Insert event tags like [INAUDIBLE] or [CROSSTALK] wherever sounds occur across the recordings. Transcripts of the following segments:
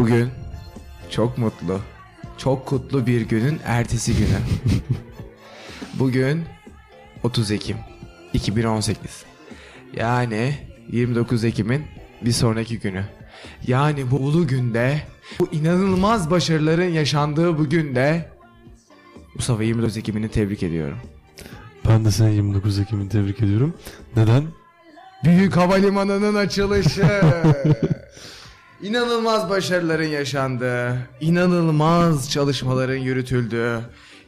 Bugün çok mutlu, çok kutlu bir günün ertesi günü. [LAUGHS] Bugün 30 Ekim 2018. Yani 29 Ekim'in bir sonraki günü. Yani bu ulu günde, bu inanılmaz başarıların yaşandığı bu günde Mustafa 29 Ekim'ini tebrik ediyorum. Ben de seni 29 Ekim'i tebrik ediyorum. Neden? Büyük Havalimanı'nın açılışı. [LAUGHS] İnanılmaz başarıların yaşandığı, inanılmaz çalışmaların yürütüldüğü,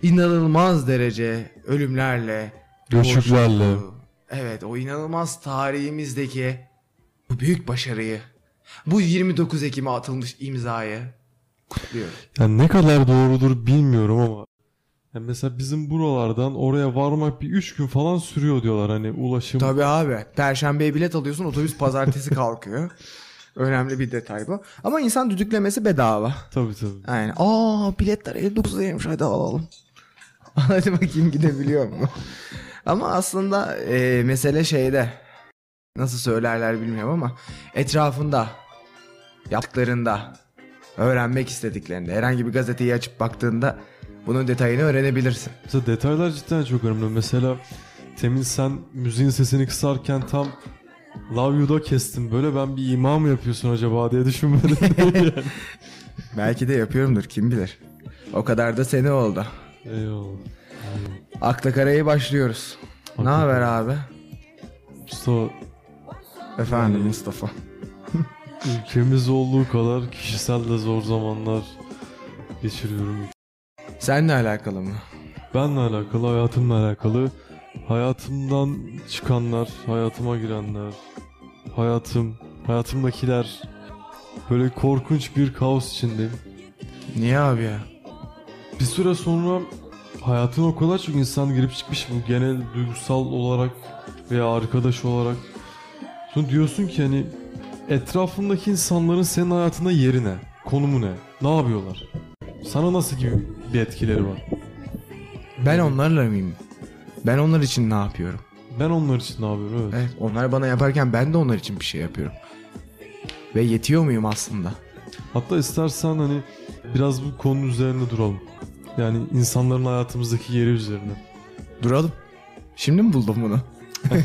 inanılmaz derece ölümlerle, Göçüklerle. Evet, o inanılmaz tarihimizdeki bu büyük başarıyı, bu 29 Ekim'e atılmış imzayı kutluyorum. Yani ne kadar doğrudur bilmiyorum ama yani mesela bizim buralardan oraya varmak bir 3 gün falan sürüyor diyorlar hani ulaşım. Tabii abi. Perşembeye bilet alıyorsun otobüs pazartesi kalkıyor. [LAUGHS] Önemli bir detay bu. Ama insan düdüklemesi bedava. Tabii tabii. Aynen. Aa biletler 59 liraymış hadi alalım. [LAUGHS] hadi bakayım gidebiliyor mu? Ama aslında e, mesele şeyde. Nasıl söylerler bilmiyorum ama etrafında yaptıklarında öğrenmek istediklerinde herhangi bir gazeteyi açıp baktığında bunun detayını öğrenebilirsin. Mesela detaylar cidden çok önemli. Mesela Temin sen müziğin sesini kısarken tam Love You'da kestin böyle ben bir ima mı yapıyorsun acaba diye düşünmedim. yani. [LAUGHS] Belki de yapıyorumdur kim bilir. O kadar da sene oldu. Eyvallah. Akla karayı başlıyoruz. Ne Akla haber abi? Mustafa Efendim Yani- Mustafa. [LAUGHS] ülkemiz olduğu kadar kişisel de zor zamanlar geçiriyorum. Seninle alakalı mı? Benle alakalı, hayatımla alakalı. Hayatımdan çıkanlar, hayatıma girenler, hayatım, hayatımdakiler böyle korkunç bir kaos içindeyim. Niye abi ya? Bir süre sonra hayatına o kadar çok insan girip çıkmış bu genel duygusal olarak veya arkadaş olarak. Sonra diyorsun ki hani etrafındaki insanların senin hayatında yeri ne? Konumu ne? Ne yapıyorlar? Sana nasıl gibi bir etkileri var? Ben onlarla mıyım? Ben onlar için ne yapıyorum? Ben onlar için ne yapıyorum? Evet. Evet, onlar bana yaparken ben de onlar için bir şey yapıyorum. Ve yetiyor muyum aslında? Hatta istersen hani biraz bu konu üzerine duralım. Yani insanların hayatımızdaki yeri üzerine. Duralım. Şimdi mi buldum bunu? [LAUGHS]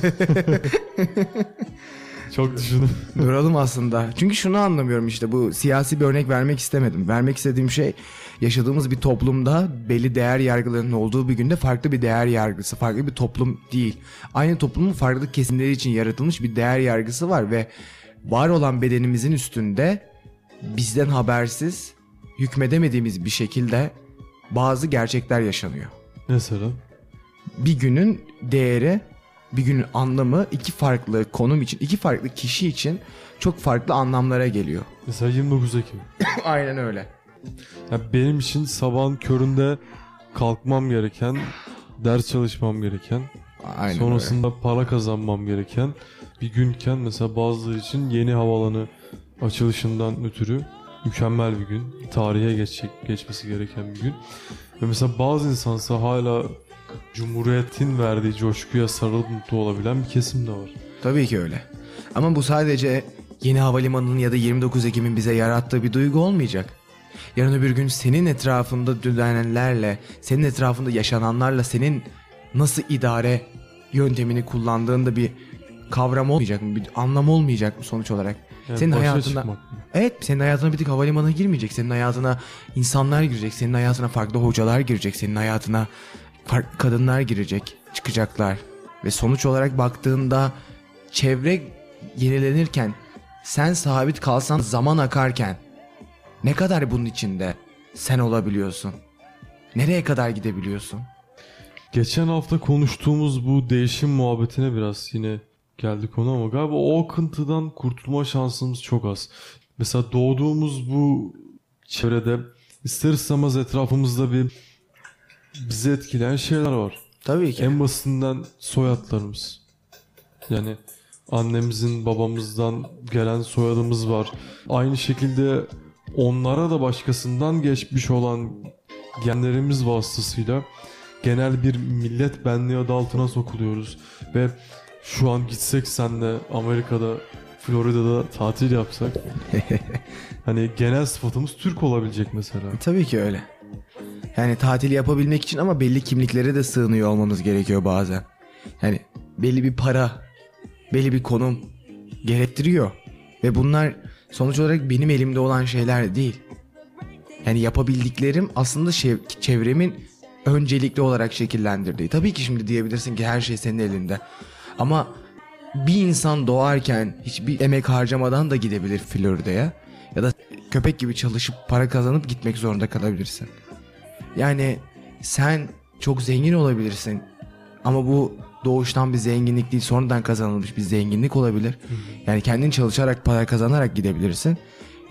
Çok düşündüm. Duralım aslında. Çünkü şunu anlamıyorum işte bu siyasi bir örnek vermek istemedim. Vermek istediğim şey yaşadığımız bir toplumda belli değer yargılarının olduğu bir günde farklı bir değer yargısı, farklı bir toplum değil. Aynı toplumun farklı kesimleri için yaratılmış bir değer yargısı var ve var olan bedenimizin üstünde bizden habersiz hükmedemediğimiz bir şekilde bazı gerçekler yaşanıyor. Mesela bir günün değeri, bir günün anlamı iki farklı konum için, iki farklı kişi için çok farklı anlamlara geliyor. mesela 29 Ekim. [LAUGHS] Aynen öyle. Ya benim için sabahın köründe kalkmam gereken, ders çalışmam gereken, Aynen öyle. sonrasında para kazanmam gereken bir günken mesela bazıları için yeni havalanı açılışından ötürü mükemmel bir gün. Tarihe geçecek, geçmesi gereken bir gün. Ve mesela bazı insansa hala Cumhuriyet'in verdiği coşkuya sarılıp mutlu olabilen bir kesim de var. Tabii ki öyle. Ama bu sadece yeni havalimanının ya da 29 Ekim'in bize yarattığı bir duygu olmayacak. Yarın öbür gün senin etrafında dönenlerle, senin etrafında yaşananlarla senin nasıl idare yöntemini kullandığında bir kavram olmayacak mı? Bir anlam olmayacak mı sonuç olarak? Yani senin hayatında. Evet senin hayatına bir tek havalimanı girmeyecek. Senin hayatına insanlar girecek. Senin hayatına farklı hocalar girecek. Senin hayatına farklı kadınlar girecek. Çıkacaklar. Ve sonuç olarak baktığında çevre yenilenirken sen sabit kalsan zaman akarken ne kadar bunun içinde sen olabiliyorsun? Nereye kadar gidebiliyorsun? Geçen hafta konuştuğumuz bu değişim muhabbetine biraz yine geldi konu ama galiba o akıntıdan kurtulma şansımız çok az. Mesela doğduğumuz bu çevrede ister istemez etrafımızda bir bizi etkileyen şeyler var. Tabii ki. En basitinden soyadlarımız. Yani annemizin babamızdan gelen soyadımız var. Aynı şekilde onlara da başkasından geçmiş olan genlerimiz vasıtasıyla genel bir millet benliği adı altına sokuluyoruz. Ve şu an gitsek senle Amerika'da Florida'da tatil yapsak [LAUGHS] hani genel sıfatımız Türk olabilecek mesela. Tabii ki öyle. Yani tatil yapabilmek için ama belli kimliklere de sığınıyor olmamız gerekiyor bazen. Yani belli bir para, belli bir konum gerektiriyor. Ve bunlar sonuç olarak benim elimde olan şeyler değil. Yani yapabildiklerim aslında şev- çevremin öncelikli olarak şekillendirdiği. Tabii ki şimdi diyebilirsin ki her şey senin elinde. Ama bir insan doğarken hiçbir emek harcamadan da gidebilir Florida'ya. Ya da köpek gibi çalışıp para kazanıp gitmek zorunda kalabilirsin. Yani sen çok zengin olabilirsin. Ama bu doğuştan bir zenginlik değil sonradan kazanılmış bir zenginlik olabilir. Yani kendin çalışarak para kazanarak gidebilirsin.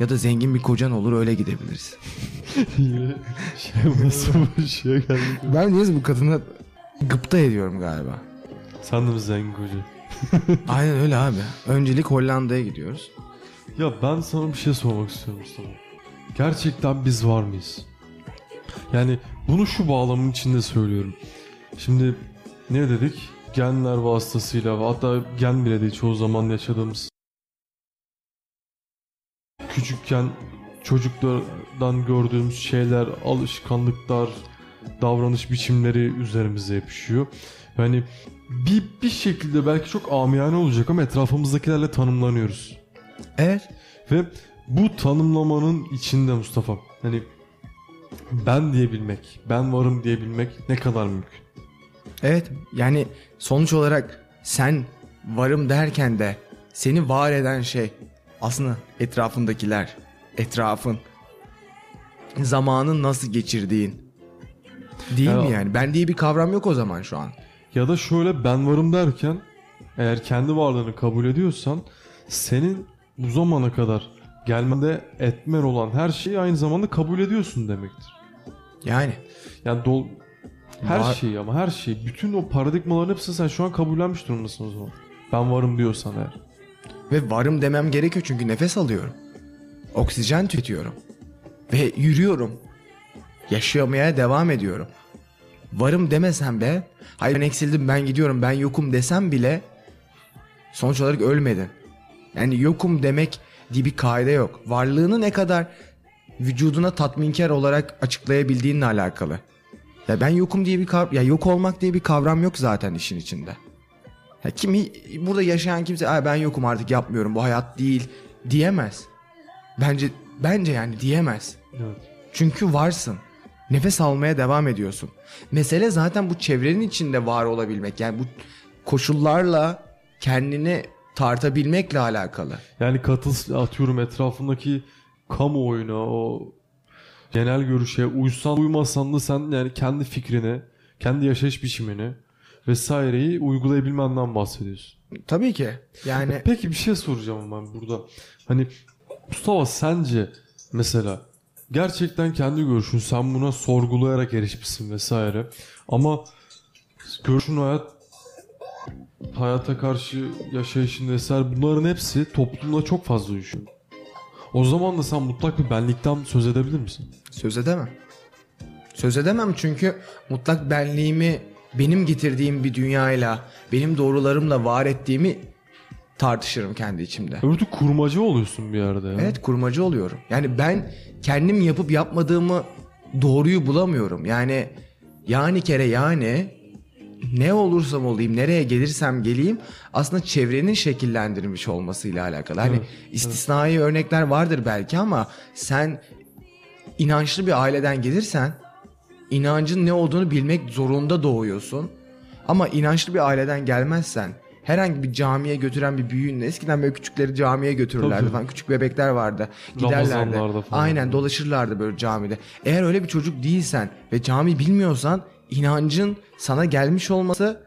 Ya da zengin bir kocan olur öyle gidebilirsin. Şey nasıl bir şeye geldik. Ben niye bu kadına gıpta ediyorum galiba. Mi zengin koca? Aynen öyle abi. Öncelik Hollanda'ya gidiyoruz. Ya ben sana bir şey sormak istiyorum Mustafa. Gerçekten biz var mıyız? Yani bunu şu bağlamın içinde söylüyorum. Şimdi ne dedik? Genler vasıtasıyla ve hatta gen bile değil çoğu zaman yaşadığımız küçükken çocuklardan gördüğümüz şeyler, alışkanlıklar, davranış biçimleri üzerimize yapışıyor. Yani bir, bir şekilde belki çok amiyane olacak ama etrafımızdakilerle tanımlanıyoruz. Evet. Ve bu tanımlamanın içinde Mustafa hani ben diyebilmek, ben varım diyebilmek ne kadar mümkün? Evet yani sonuç olarak sen varım derken de seni var eden şey aslında etrafındakiler, etrafın, zamanın nasıl geçirdiğin. Değil Ya- mi yani? Ben diye bir kavram yok o zaman şu an. Ya da şöyle ben varım derken eğer kendi varlığını kabul ediyorsan senin bu zamana kadar gelmede etmen olan her şeyi aynı zamanda kabul ediyorsun demektir. Yani Yani dol her Var- şeyi ama her şeyi bütün o paradigmaların hepsini sen şu an kabullenmiş durumdasın o zaman. Ben varım diyorsan eğer. ve varım demem gerekiyor çünkü nefes alıyorum. Oksijen tüketiyorum. Ve yürüyorum. Yaşamaya devam ediyorum. Varım demesem de hayır ben eksildim ben gidiyorum ben yokum desem bile sonuç olarak ölmedin. Yani yokum demek diye bir kaide yok. Varlığını ne kadar vücuduna tatminkar olarak açıklayabildiğinle alakalı. Ya ben yokum diye bir kavram, ya yok olmak diye bir kavram yok zaten işin içinde. Ya kimi burada yaşayan kimse "Ay ben yokum artık yapmıyorum bu hayat değil diyemez. Bence bence yani diyemez. Evet. Çünkü varsın. Nefes almaya devam ediyorsun. Mesele zaten bu çevrenin içinde var olabilmek. Yani bu koşullarla kendini tartabilmekle alakalı. Yani katıl atıyorum etrafındaki kamuoyuna o genel görüşe uysan uymasan da sen yani kendi fikrine, kendi yaşayış biçimini vesaireyi uygulayabilmenden bahsediyorsun. Tabii ki. Yani Peki bir şey soracağım ben burada. Hani Mustafa sence mesela gerçekten kendi görüşün sen buna sorgulayarak erişmişsin vesaire ama görüşün hayat hayata karşı yaşayışın vesaire bunların hepsi toplumda çok fazla uyuşuyor. O zaman da sen mutlak bir benlikten söz edebilir misin? söz edemem. Söz edemem çünkü mutlak benliğimi benim getirdiğim bir dünyayla, benim doğrularımla var ettiğimi tartışırım kendi içimde. Öbür türlü kurmacı oluyorsun bir yerde ya. Evet kurmacı oluyorum. Yani ben kendim yapıp yapmadığımı doğruyu bulamıyorum. Yani yani kere yani ne olursam olayım, nereye gelirsem geleyim aslında çevrenin şekillendirmiş olmasıyla alakalı. Hani Evet, istisnai örnekler vardır belki ama sen inançlı bir aileden gelirsen inancın ne olduğunu bilmek zorunda doğuyorsun. Ama inançlı bir aileden gelmezsen herhangi bir camiye götüren bir büyüğünle eskiden böyle küçükleri camiye götürürlerdi Tabii. falan küçük bebekler vardı giderlerdi falan. aynen dolaşırlardı böyle camide eğer öyle bir çocuk değilsen ve cami bilmiyorsan inancın sana gelmiş olması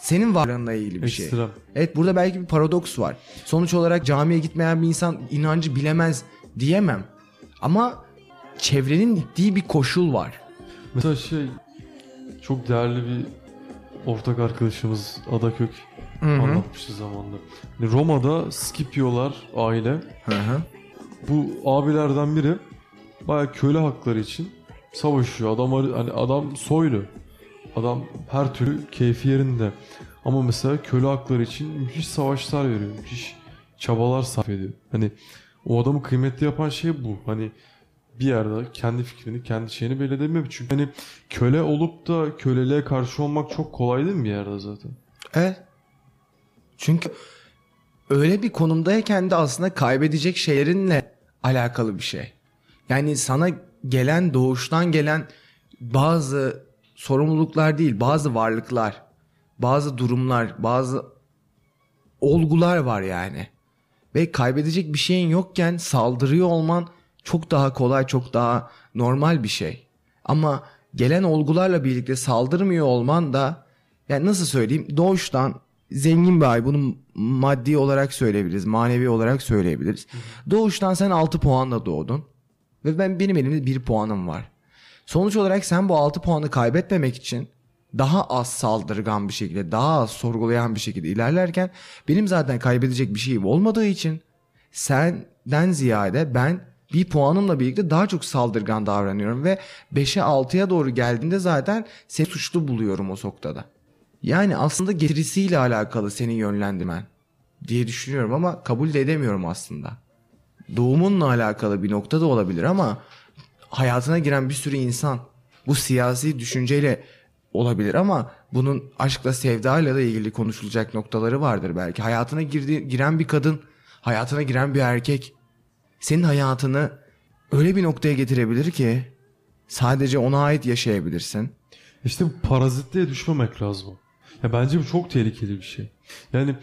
senin varlığınla ilgili bir şey evet burada belki bir paradoks var sonuç olarak camiye gitmeyen bir insan inancı bilemez diyemem ama çevrenin ittiği bir koşul var Mesela şey çok değerli bir ortak arkadaşımız Adakök Hı hı. anlatmıştı zamanında. Hani Roma'da Scipio'lar aile Hı hı. bu abilerden biri baya köle hakları için savaşıyor. Adam hani adam soylu. Adam her türlü keyfi yerinde. Ama mesela köle hakları için müthiş savaşlar veriyor. Müthiş çabalar sarf ediyor. Hani o adamı kıymetli yapan şey bu. Hani bir yerde kendi fikrini, kendi şeyini belli edemiyor. Çünkü hani köle olup da köleliğe karşı olmak çok kolay değil mi bir yerde zaten? Evet. Çünkü öyle bir konumdayken de aslında kaybedecek şeylerinle alakalı bir şey. Yani sana gelen doğuştan gelen bazı sorumluluklar değil, bazı varlıklar, bazı durumlar, bazı olgular var yani. Ve kaybedecek bir şeyin yokken saldırıyor olman çok daha kolay, çok daha normal bir şey. Ama gelen olgularla birlikte saldırmıyor olman da yani nasıl söyleyeyim doğuştan zengin bir ay bunu maddi olarak söyleyebiliriz, manevi olarak söyleyebiliriz. Doğuştan sen 6 puanla doğdun ve ben benim elimde 1 puanım var. Sonuç olarak sen bu 6 puanı kaybetmemek için daha az saldırgan bir şekilde, daha az sorgulayan bir şekilde ilerlerken benim zaten kaybedecek bir şeyim olmadığı için senden ziyade ben bir puanımla birlikte daha çok saldırgan davranıyorum ve 5'e 6'ya doğru geldiğinde zaten seni suçlu buluyorum o noktada. Yani aslında getirisiyle alakalı seni yönlendirmen diye düşünüyorum ama kabul de edemiyorum aslında. Doğumunla alakalı bir nokta da olabilir ama hayatına giren bir sürü insan bu siyasi düşünceyle olabilir ama bunun aşkla sevdayla da ilgili konuşulacak noktaları vardır belki. Hayatına girdi, giren bir kadın, hayatına giren bir erkek senin hayatını öyle bir noktaya getirebilir ki sadece ona ait yaşayabilirsin. İşte bu parazitliğe düşmemek lazım. Ya bence bu çok tehlikeli bir şey. Yani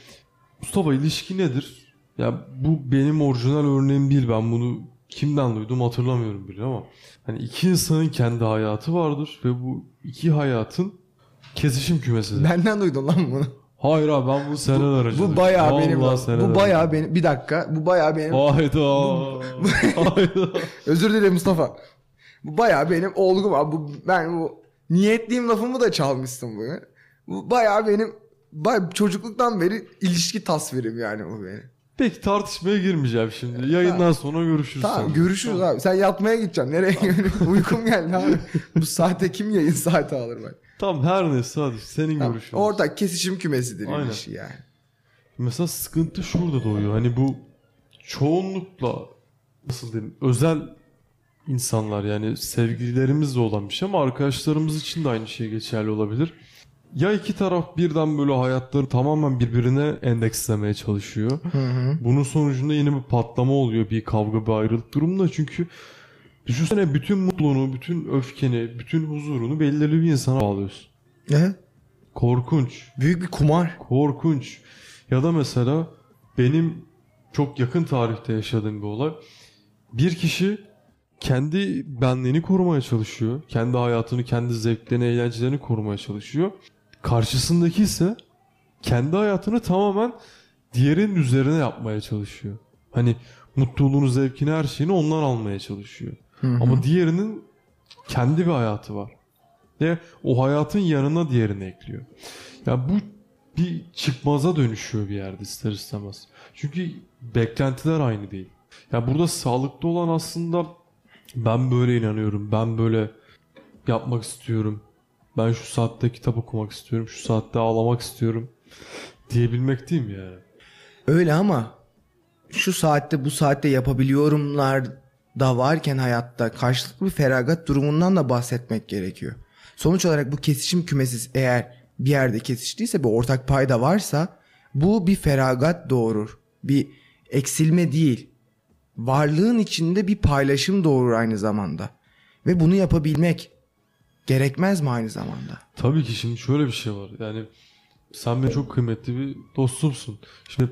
Mustafa ilişki nedir? Ya bu benim orijinal örneğim değil. Ben bunu kimden duydum hatırlamıyorum bile ama hani iki insanın kendi hayatı vardır ve bu iki hayatın kesişim kümesidir. Benden duydun lan bunu. Hayır abi ben bunu seneler önce Bu bayağı Vallahi benim. Bu bayağı benim. Bir dakika. Bu bayağı benim. Hayda. Hayda. [LAUGHS] Özür dilerim Mustafa. Bu bayağı benim olgum abi. Bu, ben bu niyetliyim lafımı da çalmışsın bunu. Bu bayağı benim bay, çocukluktan beri ilişki tasvirim yani bu benim. Peki tartışmaya girmeyeceğim şimdi. Yayından sonra görüşürüz. Tamam sonra. görüşürüz abi. Sen yatmaya gideceksin. Nereye gidiyorsun? [LAUGHS] Uykum geldi abi. Bu saate kim yayın saati alır bak. Tamam her neyse hadi senin Tamam. görüşün. Ortak kesişim kümesidir Aynen. ilişki yani. Mesela sıkıntı şurada doğuyor. Hani bu çoğunlukla nasıl diyeyim özel insanlar yani sevgililerimizle olan bir şey ama arkadaşlarımız için de aynı şey geçerli olabilir. Ya iki taraf birden böyle hayatları tamamen birbirine endekslemeye çalışıyor. Bunun sonucunda yine bir patlama oluyor. Bir kavga bir ayrılık durumunda. Çünkü düşünsene bütün mutluluğunu, bütün öfkeni, bütün huzurunu belirli bir insana bağlıyorsun. Ne? Korkunç. Büyük bir kumar. Korkunç. Ya da mesela benim çok yakın tarihte yaşadığım bir olay. Bir kişi kendi benliğini korumaya çalışıyor. Kendi hayatını, kendi zevklerini, eğlencelerini korumaya çalışıyor. Karşısındaki ise kendi hayatını tamamen diğerinin üzerine yapmaya çalışıyor. Hani mutluluğunu, zevkini, her şeyini ondan almaya çalışıyor. Ama diğerinin kendi bir hayatı var. Ve o hayatın yanına diğerini ekliyor. Ya bu bir çıkmaza dönüşüyor bir yerde ister istemez. Çünkü beklentiler aynı değil. Ya burada sağlıklı olan aslında ben böyle inanıyorum. Ben böyle yapmak istiyorum. Ben şu saatte kitap okumak istiyorum. Şu saatte ağlamak istiyorum. Diyebilmek değil mi yani? Öyle ama şu saatte bu saatte yapabiliyorumlar da varken hayatta karşılıklı bir feragat durumundan da bahsetmek gerekiyor. Sonuç olarak bu kesişim kümesi eğer bir yerde kesiştiyse bir ortak payda varsa bu bir feragat doğurur. Bir eksilme değil. Varlığın içinde bir paylaşım doğurur aynı zamanda. Ve bunu yapabilmek gerekmez mi aynı zamanda? Tabii ki şimdi şöyle bir şey var. Yani sen benim çok kıymetli bir dostumsun. Şimdi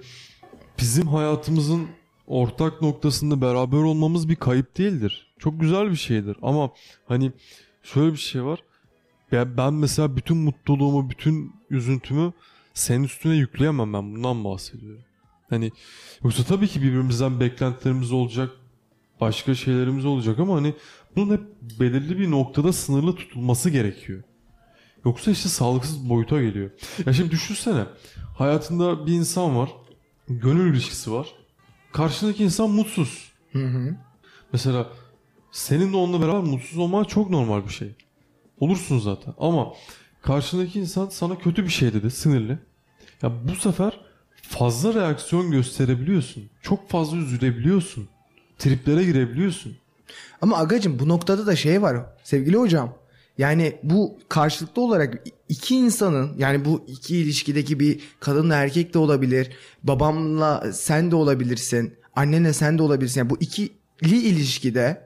bizim hayatımızın ortak noktasında beraber olmamız bir kayıp değildir. Çok güzel bir şeydir. Ama hani şöyle bir şey var. Ben, mesela bütün mutluluğumu, bütün üzüntümü senin üstüne yükleyemem ben. Bundan bahsediyorum. Hani yoksa tabii ki birbirimizden beklentilerimiz olacak. Başka şeylerimiz olacak ama hani bunun hep belirli bir noktada sınırlı tutulması gerekiyor. Yoksa işte sağlıksız boyuta geliyor. Ya şimdi düşünsene. Hayatında bir insan var. Gönül ilişkisi var. Karşındaki insan mutsuz. Hı hı. Mesela senin de onunla beraber mutsuz olman çok normal bir şey. Olursun zaten. Ama karşındaki insan sana kötü bir şey dedi, sinirli. Ya bu sefer fazla reaksiyon gösterebiliyorsun. Çok fazla üzülebiliyorsun. Triplere girebiliyorsun. Ama agacım bu noktada da şey var sevgili hocam. Yani bu karşılıklı olarak iki insanın yani bu iki ilişkideki bir kadınla erkek de olabilir. Babamla sen de olabilirsin. Annenle sen de olabilirsin. Yani bu ikili ilişkide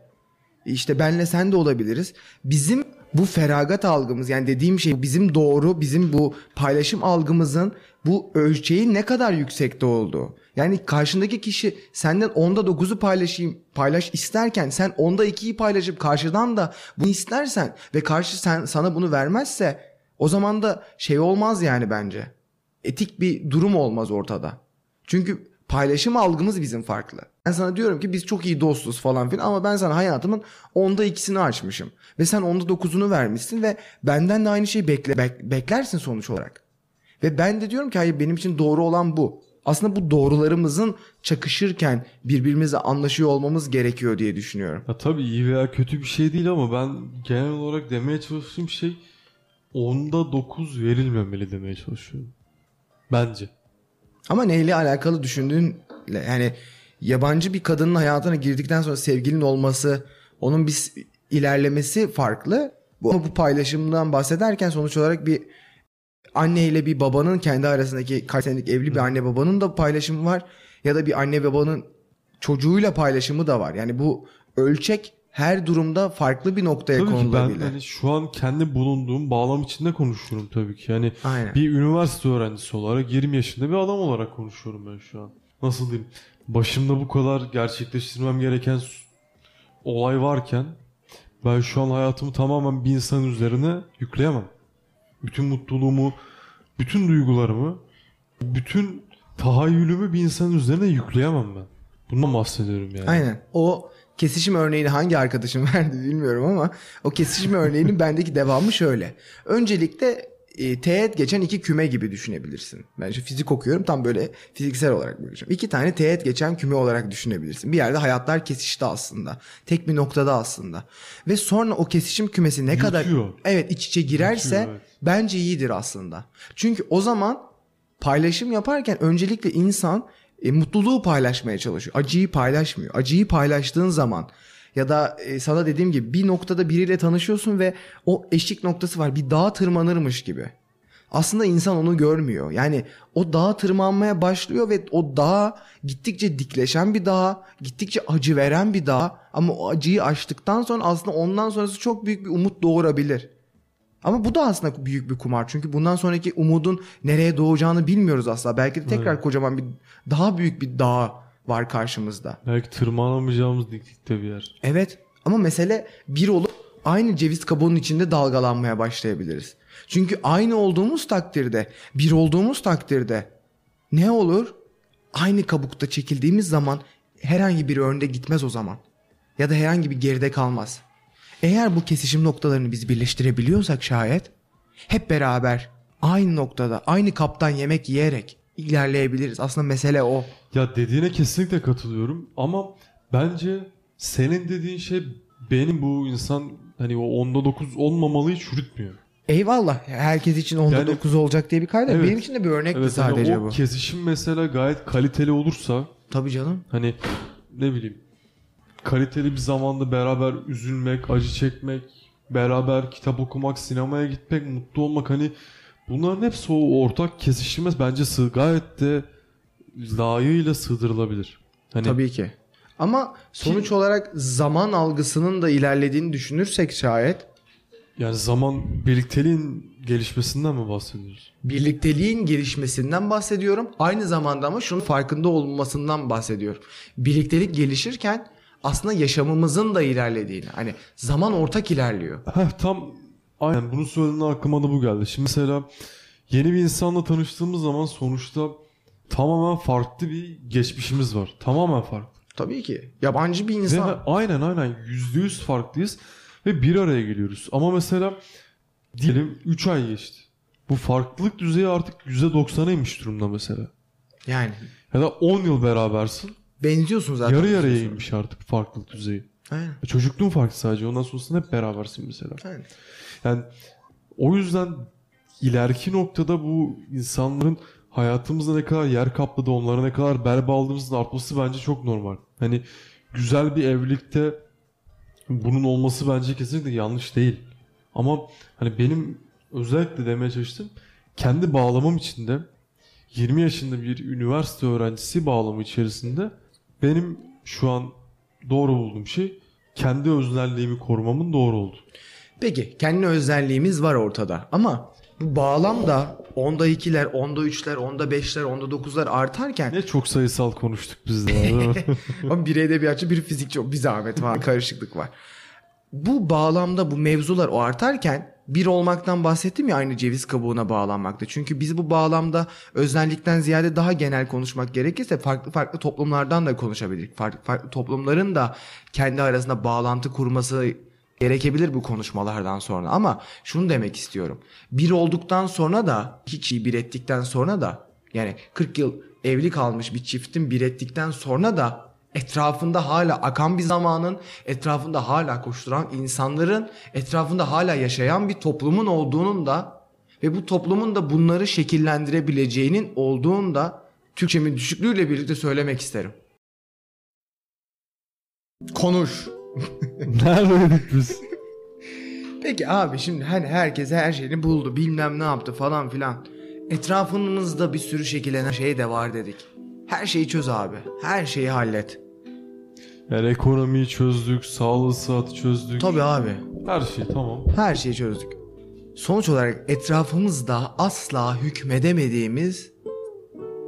işte benle sen de olabiliriz. Bizim bu feragat algımız yani dediğim şey bizim doğru bizim bu paylaşım algımızın bu ölçeği ne kadar yüksekte olduğu. Yani karşındaki kişi senden onda 9'u paylaşayım paylaş isterken sen onda 2'yi paylaşıp karşıdan da bunu istersen ve karşı sen sana bunu vermezse o zaman da şey olmaz yani bence. Etik bir durum olmaz ortada. Çünkü paylaşım algımız bizim farklı. Ben sana diyorum ki biz çok iyi dostuz falan filan ama ben sana hayatımın onda ikisini açmışım. Ve sen onda dokuzunu vermişsin ve benden de aynı şeyi bekle, bek- beklersin sonuç olarak. Ve ben de diyorum ki hayır benim için doğru olan bu. Aslında bu doğrularımızın çakışırken birbirimizle anlaşıyor olmamız gerekiyor diye düşünüyorum. Ya tabii iyi veya kötü bir şey değil ama ben genel olarak demeye çalıştığım şey onda 9 verilmemeli demeye çalışıyorum. Bence. Ama neyle alakalı düşündüğünle yani yabancı bir kadının hayatına girdikten sonra sevgilin olması, onun bir ilerlemesi farklı. Bu, bu paylaşımdan bahsederken sonuç olarak bir anne ile bir babanın kendi arasındaki kaç senelik evli bir anne babanın da paylaşımı var. Ya da bir anne babanın çocuğuyla paylaşımı da var. Yani bu ölçek her durumda farklı bir noktaya Tabii ki ben konulabilir. hani şu an kendi bulunduğum bağlam içinde konuşuyorum tabii ki. Yani Aynen. bir üniversite öğrencisi olarak 20 yaşında bir adam olarak konuşuyorum ben şu an. Nasıl diyeyim? Başımda bu kadar gerçekleştirmem gereken olay varken ben şu an hayatımı tamamen bir insanın üzerine yükleyemem. Bütün mutluluğumu, bütün duygularımı, bütün tahayyülümü bir insanın üzerine yükleyemem ben. Bundan bahsediyorum yani. Aynen. O kesişim örneğini hangi arkadaşım [LAUGHS] verdi bilmiyorum ama o kesişim örneğinin bendeki devamı şöyle. Öncelikle e, teğet geçen iki küme gibi düşünebilirsin. Ben şu fizik okuyorum tam böyle fiziksel olarak düşünüyorum. İki tane teğet geçen küme olarak düşünebilirsin. Bir yerde hayatlar kesişti aslında. Tek bir noktada aslında. Ve sonra o kesişim kümesi ne kadar Yutuyor. evet iç içe girerse Yutuyor, evet. bence iyidir aslında. Çünkü o zaman paylaşım yaparken öncelikle insan e, mutluluğu paylaşmaya çalışıyor. Acıyı paylaşmıyor. Acıyı paylaştığın zaman ya da e, sana dediğim gibi bir noktada biriyle tanışıyorsun ve o eşik noktası var. Bir dağa tırmanırmış gibi. Aslında insan onu görmüyor. Yani o dağa tırmanmaya başlıyor ve o dağ gittikçe dikleşen bir dağ, gittikçe acı veren bir dağ. Ama o acıyı aştıktan sonra aslında ondan sonrası çok büyük bir umut doğurabilir. Ama bu da aslında büyük bir kumar. Çünkü bundan sonraki umudun nereye doğacağını bilmiyoruz asla. Belki de tekrar Evet. kocaman bir daha büyük bir dağ var karşımızda. Belki tırmanamayacağımız diklikte bir yer. Evet ama mesele bir olup aynı ceviz kabuğunun içinde dalgalanmaya başlayabiliriz. Çünkü aynı olduğumuz takdirde, bir olduğumuz takdirde ne olur? Aynı kabukta çekildiğimiz zaman herhangi bir önde gitmez o zaman. Ya da herhangi bir geride kalmaz. Eğer bu kesişim noktalarını biz birleştirebiliyorsak şayet hep beraber aynı noktada, aynı kaptan yemek yiyerek ilerleyebiliriz. Aslında mesele o. Ya dediğine kesinlikle katılıyorum ama bence senin dediğin şey benim bu insan hani o onda 9 olmamalıyı çürütmüyor. Eyvallah. Herkes için onda Yani- 9 olacak diye bir kayda. Evet. Benim için de bir örnekti Evet hani sadece o bu. kesişim mesela gayet kaliteli olursa Tabii canım. hani ne bileyim kaliteli bir zamanda beraber üzülmek, acı çekmek, beraber kitap okumak, sinemaya gitmek, mutlu olmak hani bunların hepsi o ortak kesişime bence gayet de layığıyla sığdırılabilir. Hani Tabii ki. Ama sonuç olarak zaman algısının da ilerlediğini düşünürsek şayet yani zaman birlikteliğin gelişmesinden mi bahsediyoruz? birlikteliğin gelişmesinden bahsediyorum. Aynı zamanda ama şunun farkında olmasından bahsediyorum. Birliktelik gelişirken aslında yaşamımızın da ilerlediğini. Hani zaman ortak ilerliyor. Heh, tam aynen bunu söylediğinde aklıma da bu geldi. Şimdi mesela yeni bir insanla tanıştığımız zaman sonuçta tamamen farklı bir geçmişimiz var. Tamamen farklı. Tabii ki. Yabancı bir Ve insan. aynen aynen yüzde yüz farklıyız ve bir araya geliyoruz. Ama mesela diyelim 3 ay geçti. Bu farklılık düzeyi artık %90'a inmiş durumda mesela. Yani Ya da 10 yıl berabersin. benziyorsun zaten. Yarı yarıya inmiş artık farklılık düzeyi. Aynen. Çocukluğun farklı sadece. Ondan sonrasında hep berabersin mesela. Aynen. Yani o yüzden ileriki noktada bu insanların hayatımızda ne kadar yer kapladı, onlara ne kadar bel bağladığımızın artması bence çok normal. Hani güzel bir evlilikte bunun olması bence kesinlikle yanlış değil. Ama hani benim özellikle demeye çalıştım. Kendi bağlamam içinde 20 yaşında bir üniversite öğrencisi bağlamı içerisinde benim şu an doğru bulduğum şey kendi öznelliğimi korumamın doğru oldu. Peki kendi özelliğimiz var ortada ama bu bağlam da onda ikiler, onda üçler, onda beşler, onda dokuzlar artarken Ne çok sayısal konuştuk biz de. [LAUGHS] ama bir edebiyatçı bir fizikçi bir zahmet var karışıklık var. Bu bağlamda bu mevzular o artarken bir olmaktan bahsettim ya aynı ceviz kabuğuna bağlanmakta. Çünkü biz bu bağlamda özellikten ziyade daha genel konuşmak gerekirse farklı farklı toplumlardan da konuşabiliriz. Farklı farklı toplumların da kendi arasında bağlantı kurması gerekebilir bu konuşmalardan sonra. Ama şunu demek istiyorum. Bir olduktan sonra da hiç iyi bir ettikten sonra da yani 40 yıl evli kalmış bir çiftin bir ettikten sonra da etrafında hala akan bir zamanın, etrafında hala koşturan insanların, etrafında hala yaşayan bir toplumun olduğunun da ve bu toplumun da bunları şekillendirebileceğinin olduğunu da Türkçemin düşüklüğüyle birlikte söylemek isterim. Konuş. [LAUGHS] Neredeydik biz? Peki abi şimdi hani herkes her şeyini buldu bilmem ne yaptı falan filan. Etrafımızda bir sürü şekillenen şey de var dedik. Her şeyi çöz abi. Her şeyi hallet. Yani ekonomiyi çözdük, sağlığı sıhhati çözdük. Tabii abi. Her şey tamam. Her şeyi çözdük. Sonuç olarak etrafımızda asla hükmedemediğimiz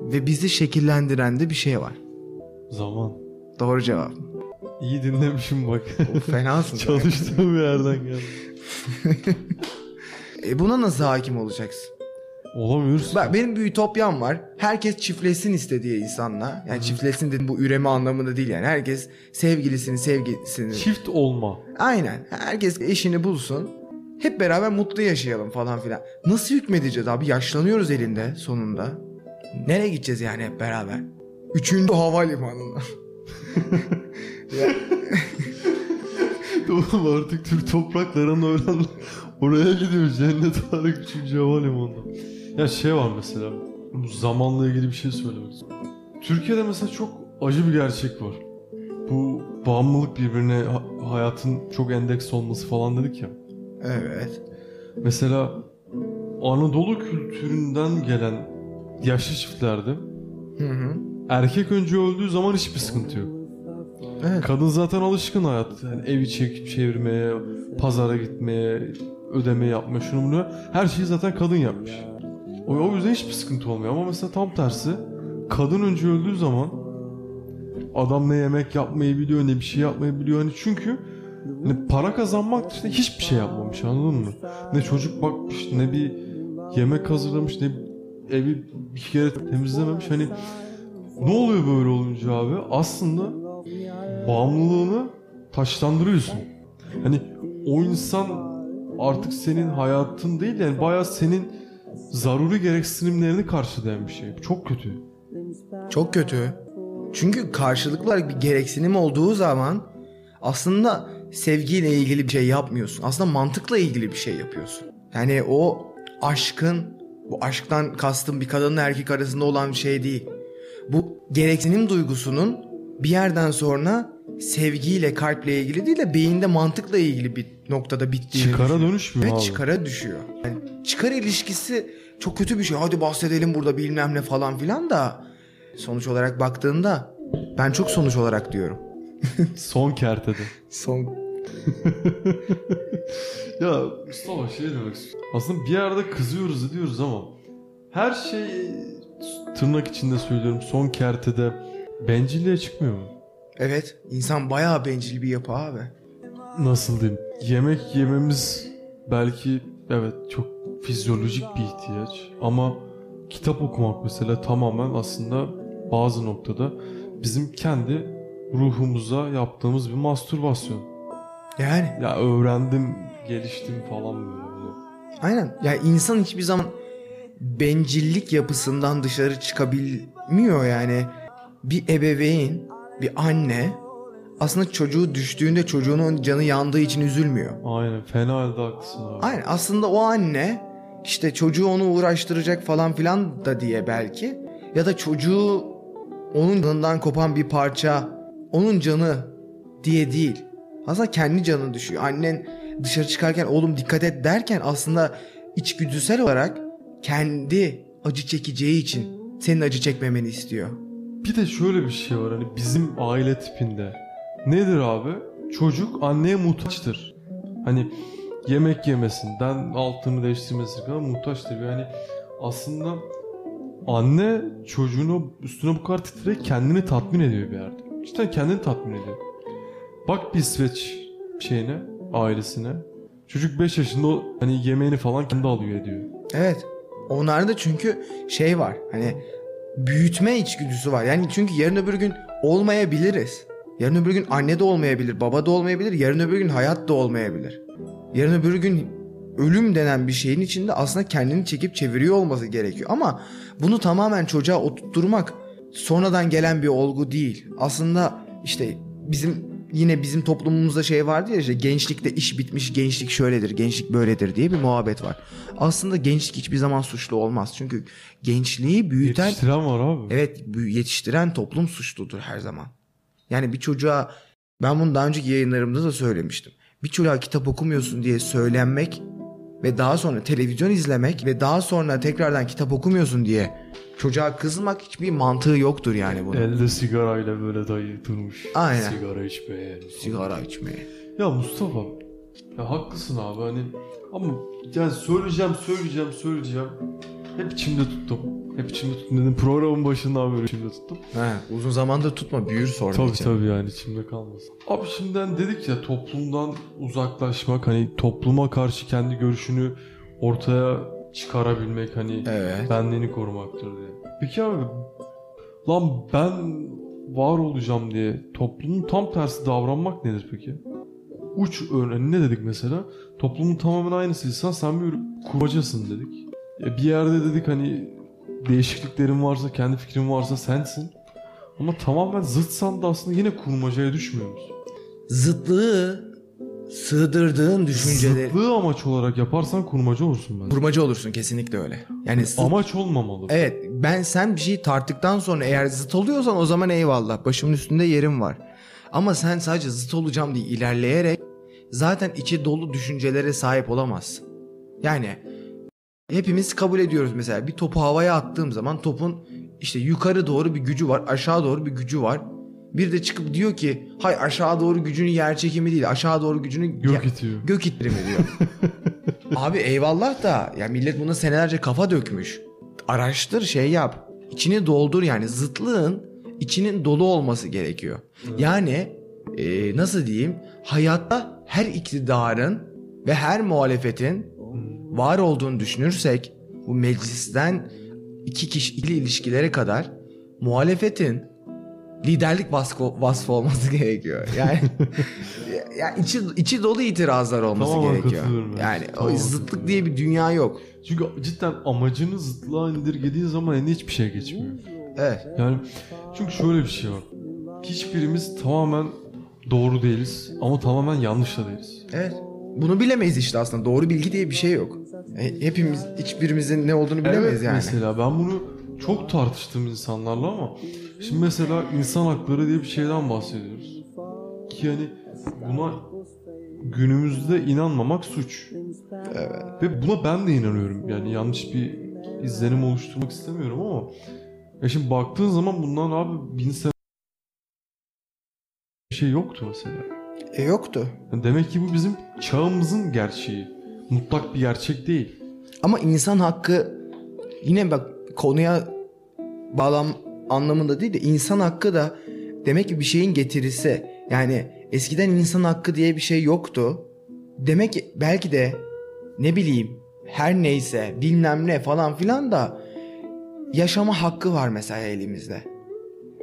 ve bizi şekillendiren de bir şey var. Zaman. Doğru cevap. İyi dinlemişim bak. Fenasın. [LAUGHS] Çalıştığım bir yerden geldi. [LAUGHS] e buna nasıl hakim olacaksın? Olamıyoruz. Bak benim bir ütopyam var. Herkes çiftleşsin istediği insanla. Yani çiftleşsin dedim bu üreme anlamında değil yani. Herkes sevgilisini sevgilisini. Çift olma. Aynen. Herkes eşini bulsun. Hep beraber mutlu yaşayalım falan filan. Nasıl hükmedeceğiz abi? Yaşlanıyoruz elinde sonunda. Nereye gideceğiz yani hep beraber? Üçüncü havalimanına. [LAUGHS] [LAUGHS] Oğlum artık Türk topraklarına öğren. Oraya gidiyoruz. Cennet olarak 3. havalimanında. Ya şey var mesela. Bu zamanla ilgili bir şey söylemek istiyorum. Türkiye'de mesela çok acı bir gerçek var. Bu bağımlılık birbirine ha- hayatın çok endeks olması falan dedik ya. evet. Mesela Anadolu kültüründen gelen yaşlı çiftlerde Hı hı. erkek önce öldüğü zaman hiçbir sıkıntı yok. Evet. Kadın zaten alışkın hayat. Yani evi çekip çevirmeye, pazara gitmeye, ödeme yapmaya, şunu bunu. Her şeyi zaten kadın yapmış. O, o yüzden hiçbir sıkıntı olmuyor. Ama mesela tam tersi. Kadın önce öldüğü zaman adam ne yemek yapmayı biliyor ne bir şey yapmayı biliyor. Hani çünkü hani para kazanmak dışında hiçbir şey yapmamış anladın mı? Ne çocuk bakmış ne bir yemek hazırlamış ne evi bir kere temizlememiş. Hani ne oluyor böyle olunca abi? Aslında bağımlılığını taşlandırıyorsun. Hani o insan artık senin hayatın değil yani bayağı senin zaruri gereksinimlerini karşılayan bir şey. Çok kötü. Çok kötü. Çünkü karşılıklı olarak bir gereksinim olduğu zaman aslında sevgiyle ilgili bir şey yapmıyorsun. Aslında mantıkla ilgili bir şey yapıyorsun. Yani o aşkın, bu aşktan kastım bir kadınla erkek arasında olan bir şey değil. Bu gereksinim duygusunun bir yerden sonra sevgiyle, kalple ilgili değil de beyinde mantıkla ilgili bir noktada bittiğini Çıkara dönüşmüyor Ve abi. çıkara düşüyor. Yani çıkar ilişkisi çok kötü bir şey. Hadi bahsedelim burada bilmem ne falan filan da sonuç olarak baktığında ben çok sonuç olarak diyorum. [LAUGHS] Son kertede. Son [LAUGHS] Ya Mustafa şey demek istiyorum. Aslında bir yerde kızıyoruz ediyoruz ama her şey tırnak içinde söylüyorum son kertede bencilliğe çıkmıyor mu? Evet, insan bayağı bencil bir yapı abi. Nasıl diyeyim? Yemek yememiz belki evet çok fizyolojik bir ihtiyaç ama kitap okumak mesela tamamen aslında bazı noktada bizim kendi ruhumuza yaptığımız bir mastürbasyon. Yani Ya öğrendim, geliştim falan böyle. aynen. Ya insan hiçbir zaman bencillik yapısından dışarı çıkabilmiyor yani. Bir ebeveyn, bir anne aslında çocuğu düştüğünde çocuğunun canı yandığı için üzülmüyor. Aynen fena halde haklısın abi. Aynen aslında o anne işte çocuğu onu uğraştıracak falan filan da diye belki ya da çocuğu onun canından kopan bir parça onun canı diye değil. Aslında kendi canı düşüyor. Annen dışarı çıkarken oğlum dikkat et derken aslında içgüdüsel olarak kendi acı çekeceği için senin acı çekmemeni istiyor. Bir de şöyle bir şey var hani bizim aile tipinde. Nedir abi? Çocuk anneye muhtaçtır. Hani yemek yemesinden altını değiştirmesi kadar muhtaçtır. Yani aslında anne çocuğunu üstüne bu kadar titreyerek kendini tatmin ediyor bir yerde. Cidden kendini tatmin ediyor. Bak bir İsveç şeyine, ailesine. Çocuk 5 yaşında hani yemeğini falan kendi alıyor ediyor. Evet. Onlarda çünkü şey var. Hani büyütme içgüdüsü var. Yani çünkü yarın öbür gün olmayabiliriz. Yarın öbür gün anne de olmayabilir, baba da olmayabilir. Yarın öbür gün hayat da olmayabilir. Yarın öbür gün ölüm denen bir şeyin içinde aslında kendini çekip çeviriyor olması gerekiyor. Ama bunu tamamen çocuğa oturtturmak sonradan gelen bir olgu değil. Aslında işte bizim yine bizim toplumumuzda şey vardı ya işte gençlikte iş bitmiş, gençlik şöyledir, gençlik böyledir diye bir muhabbet var. Aslında gençlik hiçbir zaman suçlu olmaz. Çünkü gençliği büyüten Yetiştiren var abi. Evet yetiştiren toplum suçludur her zaman. Yani bir çocuğa ben bunu daha önceki yayınlarımda da söylemiştim. Bir çocuğa kitap okumuyorsun diye söylenmek ve daha sonra televizyon izlemek ve daha sonra tekrardan kitap okumuyorsun diye çocuğa kızmak hiçbir mantığı yoktur yani bunun. Elde sigarayla böyle dayı durmuş. Aynen. Sigara içmeye. Sigara içmeye. Ya Mustafa ya haklısın abi hani ama yani söyleyeceğim söyleyeceğim söyleyeceğim. Hep içimde tuttum. Hep içimde tuttum dedim programın başından beri içimde tuttum. He, uzun zamanda tutma büyür sonra Tabii için. tabii yani içimde kalmasın. Abi şimdiden dedik ya toplumdan uzaklaşmak hani topluma karşı kendi görüşünü ortaya çıkarabilmek hani Evet. benliğini korumaktır diye. Peki abi lan ben var olacağım diye toplumun tam tersi davranmak nedir peki? Uç örneği ne dedik mesela? Toplumun tamamen aynısıysan sen bir kurmacasın dedik. E bir yerde dedik hani değişikliklerin varsa, kendi fikrin varsa sensin. Ama tamamen zıtsan da aslında yine kurmacaya düşmüyor? Zıtlığı sığdırdığın düşünceleri... Zıtlığı amaç olarak yaparsan kurmaca olursun bence. Kurmacı olursun kesinlikle öyle. Yani zıt- Amaç olmamalı. Evet ben sen bir şeyi tarttıktan sonra eğer zıt oluyorsan o zaman eyvallah başımın üstünde yerim var. Ama sen sadece zıt olacağım diye ilerleyerek zaten içi dolu düşüncelere sahip olamazsın. Yani hepimiz kabul ediyoruz mesela bir topu havaya attığım zaman topun işte yukarı doğru bir gücü var aşağı doğru bir gücü var. Bir de çıkıp diyor ki hay aşağı doğru gücünün yer çekimi değil aşağı doğru gücünün Gök itiyor. Gök ittirimi diyor. [LAUGHS] Abi eyvallah da ya millet buna senelerce kafa dökmüş. Araştır şey yap. İçini doldur yani zıtlığın içinin dolu olması gerekiyor. Yani e, nasıl diyeyim hayatta her iktidarın ve her muhalefetin var olduğunu düşünürsek bu meclisten iki kişili ilişkilere kadar muhalefetin liderlik vasfı, vasfı olması [LAUGHS] gerekiyor. Yani [LAUGHS] ya içi içi dolu itirazlar olması Tamamen gerekiyor. Yani o Tamamen zıtlık diye bir dünya yok. Çünkü cidden amacını zıtlığa indirgediğin zaman eline hiçbir şey geçmiyor. Evet. Yani çünkü şöyle bir şey var. Hiçbirimiz tamamen doğru değiliz ama tamamen yanlış da değiliz. Evet. Bunu bilemeyiz işte aslında. Doğru bilgi diye bir şey yok. E, hepimiz hiçbirimizin ne olduğunu bilemeyiz evet, yani. mesela ben bunu çok tartıştım insanlarla ama şimdi mesela insan hakları diye bir şeyden bahsediyoruz. Ki yani buna günümüzde inanmamak suç. Evet. Ve buna ben de inanıyorum. Yani yanlış bir izlenim oluşturmak istemiyorum ama ya şimdi baktığın zaman bundan abi bin sene bir şey yoktu mesela. E yoktu. Demek ki bu bizim çağımızın gerçeği. Mutlak bir gerçek değil. Ama insan hakkı yine bak konuya bağlam anlamında değil de insan hakkı da demek ki bir şeyin getirisi. Yani eskiden insan hakkı diye bir şey yoktu. Demek ki belki de ne bileyim her neyse bilmem ne falan filan da yaşama hakkı var mesela elimizde.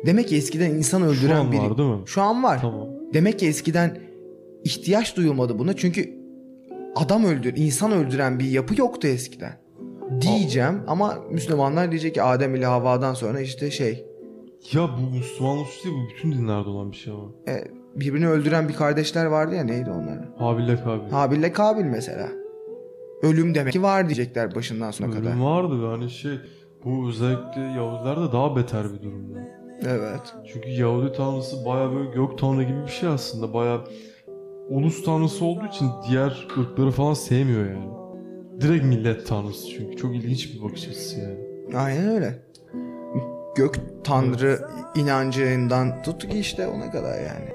Demek ki eskiden insan öldüren Şu an biri. var değil mi? Şu an var. Tamam. Demek ki eskiden ihtiyaç duyulmadı buna çünkü adam öldür, insan öldüren bir yapı yoktu eskiden. Diyeceğim ama Müslümanlar diyecek ki Adem ile Havva'dan sonra işte şey Ya bu Müslümanlık suçu değil bu bütün dinlerde olan bir şey ama. e, birbirini öldüren bir kardeşler vardı ya neydi onlar? Habil'le Kabil. Habil ile Kabil mesela. ölüm demek ki var diyecekler başından sona kadar. Ölüm vardı ve hani şey bu özellikle Yahudilerde daha beter bir durumda. Evet. Çünkü Yahudi tanrısı baya böyle gök tanrı gibi bir şey aslında. Baya ulus tanrısı olduğu için diğer ırkları falan sevmiyor yani. Direkt millet tanrısı çünkü. Çok ilginç bir bakış açısı yani. Aynen öyle. Gök tanrı inancından tut ki işte ona kadar yani.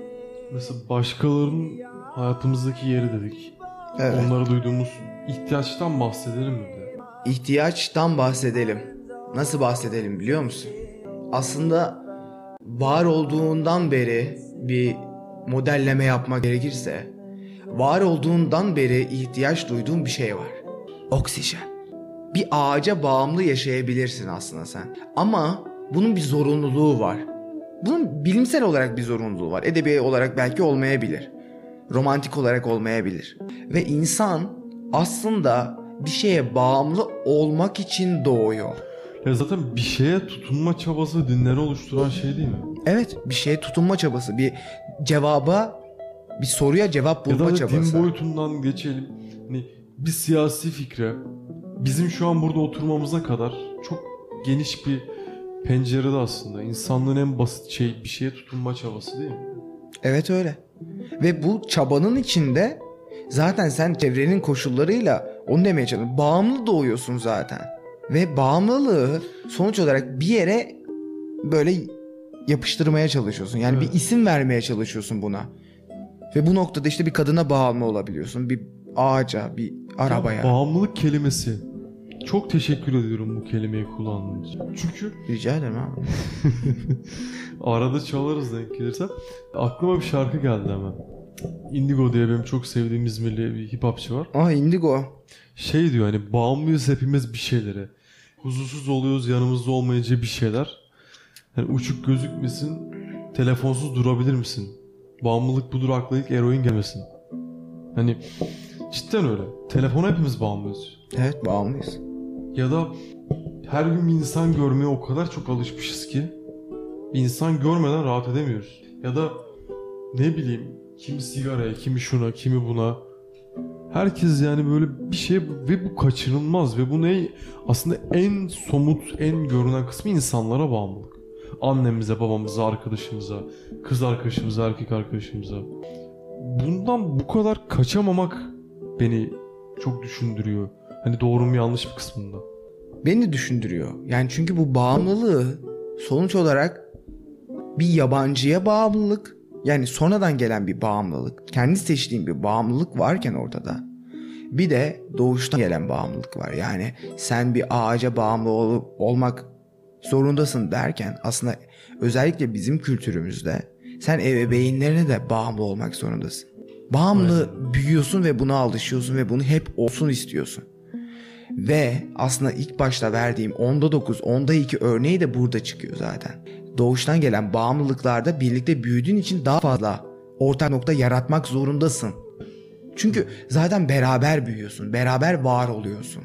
Mesela başkalarının hayatımızdaki yeri dedik. Evet. Onlara duyduğumuz ihtiyaçtan bahsedelim mi de? İhtiyaçtan bahsedelim. Nasıl bahsedelim biliyor musun? Aslında var olduğundan beri bir modelleme yapmak gerekirse var olduğundan beri ihtiyaç duyduğun bir şey var. Oksijen. Bir ağaca bağımlı yaşayabilirsin aslında sen. Ama bunun bir zorunluluğu var. Bunun bilimsel olarak bir zorunluluğu var. Edebi olarak belki olmayabilir. Romantik olarak olmayabilir. Ve insan aslında bir şeye bağımlı olmak için doğuyor. Ya zaten bir şeye tutunma çabası dinleri oluşturan şey değil mi? Evet bir şeye tutunma çabası, bir cevaba, bir soruya cevap Ya da bulma çabası. din boyutundan geçelim. Hani bir siyasi fikre bizim şu an burada oturmamıza kadar çok geniş bir pencerede aslında. İnsanlığın en basit şey bir şeye tutunma çabası değil mi? Evet öyle. Ve bu çabanın içinde zaten sen çevrenin koşullarıyla onu demeye çalışıyorsun. Bağımlı doğuyorsun zaten. Ve bağımlılığı sonuç olarak bir yere böyle yapıştırmaya çalışıyorsun. Yani Evet. bir isim vermeye çalışıyorsun buna. Ve bu noktada işte bir kadına bağımlı olabiliyorsun. Bir ağaca, bir arabaya. Ya bağımlılık kelimesi. Çok teşekkür ediyorum bu kelimeyi kullandığın için. Çünkü Rica ederim abi. [LAUGHS] arada çalarız denk gelirse. Aklıma bir şarkı geldi hemen. Indigo diye benim çok sevdiğim İzmirli bir hip hopçı var. Aa Indigo. Şey diyor hani bağımlıyız hepimiz bir şeylere. Huzursuz oluyoruz yanımızda olmayınca bir şeyler. Hani uçuk gözükmesin, telefonsuz durabilir misin? Bağımlılık budur akla ilk eroin gelmesin. Hani cidden öyle. Telefona hepimiz bağımlıyız. Evet bağımlıyız. Ya da her gün bir insan görmeye o kadar çok alışmışız ki bir insan görmeden rahat edemiyoruz. Ya da ne bileyim kimi sigaraya, kimi şuna, kimi buna. Herkes yani böyle bir şey ve bu kaçınılmaz ve bu ne aslında en somut, en görünen kısmı insanlara bağımlılık. Annemize, babamıza, arkadaşımıza, kız arkadaşımıza, erkek arkadaşımıza. Bundan bu kadar kaçamamak beni çok düşündürüyor. Hani doğru mu yanlış bir kısmında. Beni düşündürüyor. Yani çünkü bu bağımlılığı sonuç olarak bir yabancıya bağımlılık yani sonradan gelen bir bağımlılık. Kendi seçtiğin bir bağımlılık varken ortada. Bir de doğuştan gelen bağımlılık var. Yani sen bir ağaca bağımlı ol- olmak zorundasın derken aslında özellikle bizim kültürümüzde sen ebeveynlerine de bağımlı olmak zorundasın. Bağımlı büyüyorsun ve buna alışıyorsun ve bunu hep olsun istiyorsun. Ve aslında ilk başta verdiğim onda 9, onda 2 örneği de burada çıkıyor zaten. Doğuştan gelen bağımlılıklarda birlikte büyüdüğün için daha fazla ortak nokta yaratmak zorundasın. Çünkü zaten beraber büyüyorsun, beraber var oluyorsun.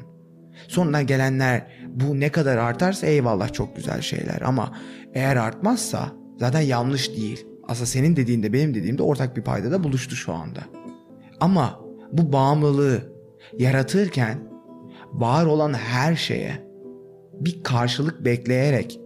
Sonradan gelenler bu ne kadar artarsa eyvallah çok güzel şeyler ama eğer artmazsa zaten yanlış değil. Aslında senin dediğinde benim dediğimde ortak bir payda da buluştu şu anda. Ama bu bağımlılığı yaratırken var olan her şeye bir karşılık bekleyerek,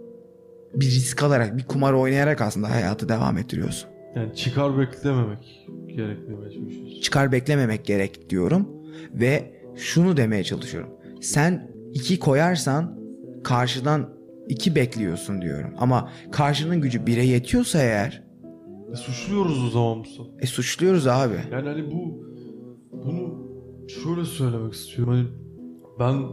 bir risk alarak, bir kumar oynayarak aslında hayatı devam ettiriyorsun. Yani çıkar beklememek gerekmeye çalışıyorsun. Çıkar beklememek gerek diyorum ve şunu demeye çalışıyorum. Sen iki koyarsan karşıdan iki bekliyorsun diyorum. Ama karşının gücü bire yetiyorsa eğer E, suçluyoruz o zaman Mustafa. e suçluyoruz abi. Yani hani bu bunu şöyle söylemek istiyorum. Hani ben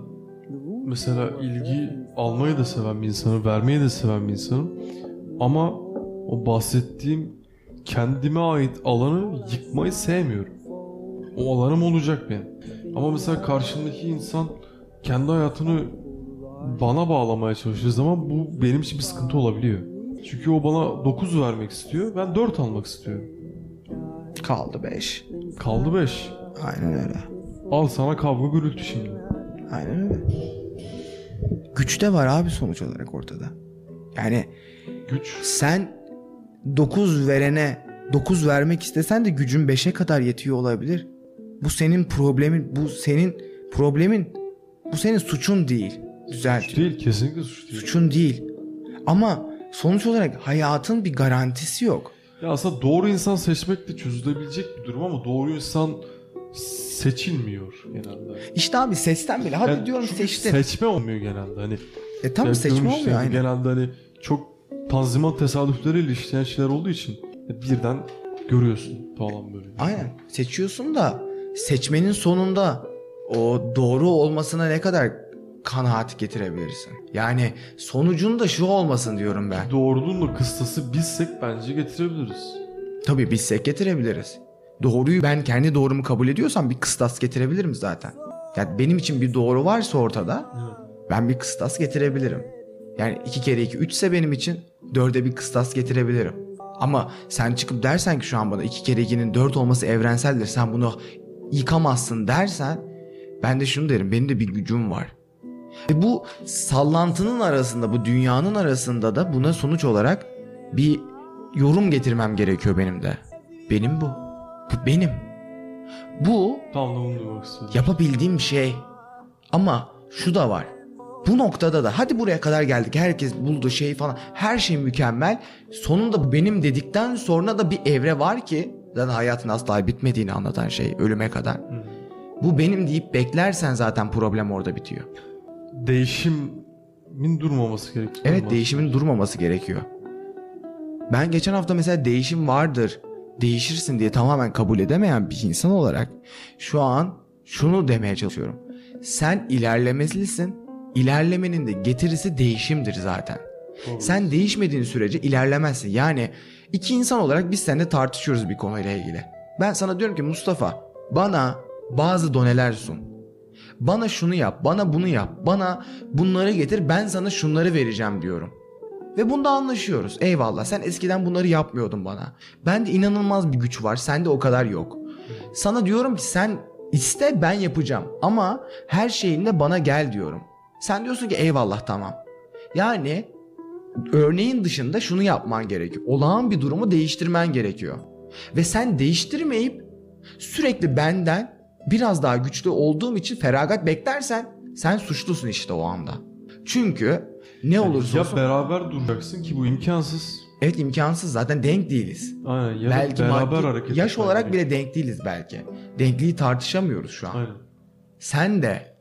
mesela ilgi almayı da seven bir insanım, vermeyi de seven bir insanım. Ama o bahsettiğim kendime ait alanı yıkmayı sevmiyorum. O alanım olacak benim. Ama mesela karşımdaki insan kendi hayatını bana bağlamaya çalıştığı zaman bu benim için bir sıkıntı olabiliyor. Çünkü o bana 9 vermek istiyor, ben 4 almak istiyorum. Kaldı beş. Kaldı 5. Aynen öyle. Al sana kavga gürültü şimdi. Aynen öyle. Güç de var abi sonuç olarak ortada. Yani Güç. sen 9 verene 9 vermek istesen de gücün 5'e kadar yetiyor olabilir. Bu senin problemin, bu senin Problemin bu senin suçun değil. Düzelt. Suç değil kesinlikle suç değil. Suçun değil. Ama sonuç olarak hayatın bir garantisi yok. Ya aslında doğru insan seçmek de çözülebilecek bir durum ama doğru insan seçilmiyor genelde. İşte abi seçten bile hadi Yani diyorum seçtin. Seçme olmuyor genelde hani. e yani seçme olmuyor yani aynen. Genelde hani çok tanzimat tesadüfleriyle işleyen şeyler olduğu için birden görüyorsun falan böyle. Aynen. Seçiyorsun da seçmenin sonunda o doğru olmasına ne kadar kanaat getirebilirsin? Yani sonucun da şu olmasın diyorum ben. Doğruluğun da kıstası bizsek bence getirebiliriz. Tabii bilsek getirebiliriz. Doğruyu ben kendi doğrumu kabul ediyorsam bir kıstas getirebilirim zaten. Yani benim için bir doğru varsa ortada Evet. ben bir kıstas getirebilirim. Yani iki kere iki üç ise benim için dörde bir kıstas getirebilirim. Ama sen çıkıp dersen ki şu an bana iki kere ikinin dört olması evrenseldir. Sen bunu yıkamazsın dersen ben de şunu derim benim de bir gücüm var. Ve bu sallantının arasında bu dünyanın arasında da buna sonuç olarak bir yorum getirmem gerekiyor benim de. Benim bu. Bu benim. Bu Tam da bunu duymak istedim. yapabildiğim şey. Ama şu da var. Bu noktada da hadi buraya kadar geldik. Herkes buldu şey falan. Her şey mükemmel. Sonunda benim dedikten sonra da bir evre var ki zaten hayatın asla bitmediğini anlatan şey ölüme kadar. Hı. Bu benim deyip beklersen zaten problem orada bitiyor. Değişimin durmaması gerekiyor. Evet değişimin durmaması gerekiyor. Ben geçen hafta mesela değişim vardır, değişirsin diye tamamen kabul edemeyen bir insan olarak şu an şunu demeye çalışıyorum. Sen ilerlemelisin. İlerlemenin de getirisi değişimdir zaten. Doğru. Sen değişmediğin sürece ilerlemezsin. Yani iki insan olarak biz seninle tartışıyoruz bir konuyla ilgili. Ben sana diyorum ki Mustafa bana bazı doneler sun. Bana şunu yap, bana bunu yap, bana bunları getir ben sana şunları vereceğim diyorum. Ve bunda anlaşıyoruz. Eyvallah sen eskiden bunları yapmıyordun bana. Bende inanılmaz bir güç var sende o kadar yok. Sana diyorum ki sen iste ben yapacağım ama her şeyinle bana gel diyorum. Sen diyorsun ki eyvallah tamam. Yani örneğin dışında şunu yapman gerekiyor. Olağan bir durumu değiştirmen gerekiyor. Ve sen değiştirmeyip sürekli benden biraz daha güçlü olduğum için feragat beklersen sen suçlusun işte o anda. Çünkü ne olursa ya olsun beraber duracaksın ki bu imkansız. evet imkansız zaten denk değiliz. Aynen ya belki beraber maddi- hareket yaş olarak bile denk değiliz belki. Denkliği tartışamıyoruz şu an. Aynen. Sen de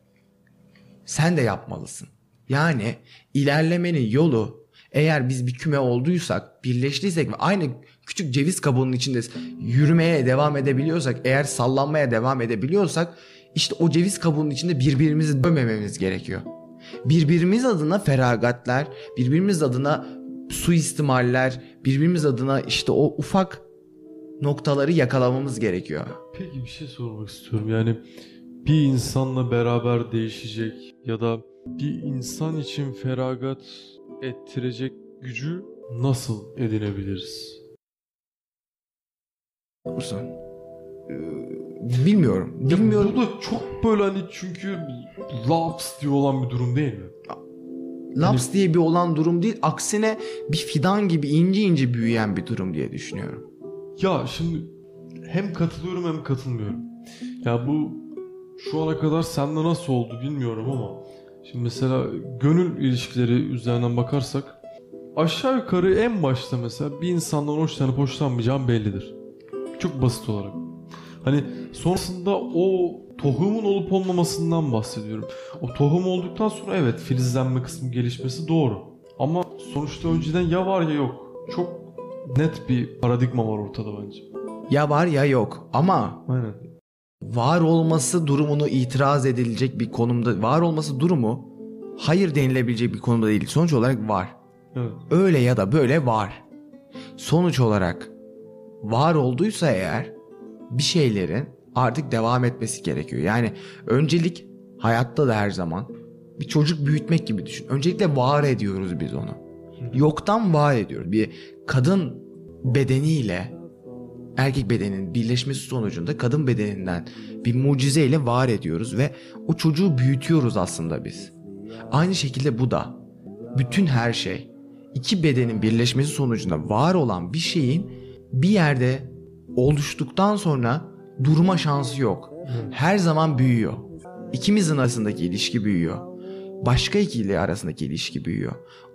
sen de yapmalısın. Yani ilerlemenin yolu eğer biz bir küme olduysak, birleştiysek ve aynı küçük ceviz kabuğunun içinde yürümeye devam edebiliyorsak, eğer sallanmaya devam edebiliyorsak işte o ceviz kabuğunun içinde birbirimizi dövmememiz gerekiyor. Birbirimiz adına feragatler, birbirimiz adına suistimaller, birbirimiz adına işte o ufak noktaları yakalamamız gerekiyor. Peki bir şey sormak istiyorum. Yani bir insanla beraber değişecek ya da bir insan için feragat ettirecek gücü nasıl edinebiliriz? Musun? Ee, bilmiyorum. Bilmiyorum. Bu da çok böyle hani çünkü laps diye olan bir durum değil mi? Laps diye bir olan durum değil. Aksine bir fidan gibi ince ince büyüyen bir durum diye düşünüyorum. Ya şimdi hem katılıyorum hem katılmıyorum. Ya bu şu ana kadar sende nasıl oldu bilmiyorum ama şimdi mesela gönül ilişkileri üzerinden bakarsak aşağı yukarı en başta mesela bir insandan hoşlanıp hoşlanmayacağım bellidir. Çok basit olarak. Hani sonrasında o tohumun olup olmamasından bahsediyorum. O tohum olduktan sonra evet filizlenme kısmı gelişmesi doğru. Ama sonuçta önceden ya var ya yok. Çok net bir paradigma var ortada bence. Ya var ya yok. Ama Aynen. var olması durumunu itiraz edilecek bir konumda. Var olması durumu hayır denilebilecek bir konumda değil. Sonuç olarak var. Evet. Öyle ya da böyle var. Sonuç olarak var olduysa eğer bir şeylerin artık devam etmesi gerekiyor. Yani öncelik hayatta da her zaman bir çocuk büyütmek gibi düşün. Öncelikle var ediyoruz biz onu. Yoktan var ediyoruz. Bir kadın bedeniyle erkek bedeninin birleşmesi sonucunda kadın bedeninden bir mucizeyle var ediyoruz ve o çocuğu büyütüyoruz aslında biz. Aynı şekilde bu da bütün her şey iki bedenin birleşmesi sonucunda var olan bir şeyin bir yerde oluştuktan sonra durma şansı yok. Her zaman büyüyor. İkimizin arasındaki ilişki büyüyor. Başka ikili arasındaki ilişki büyüyor.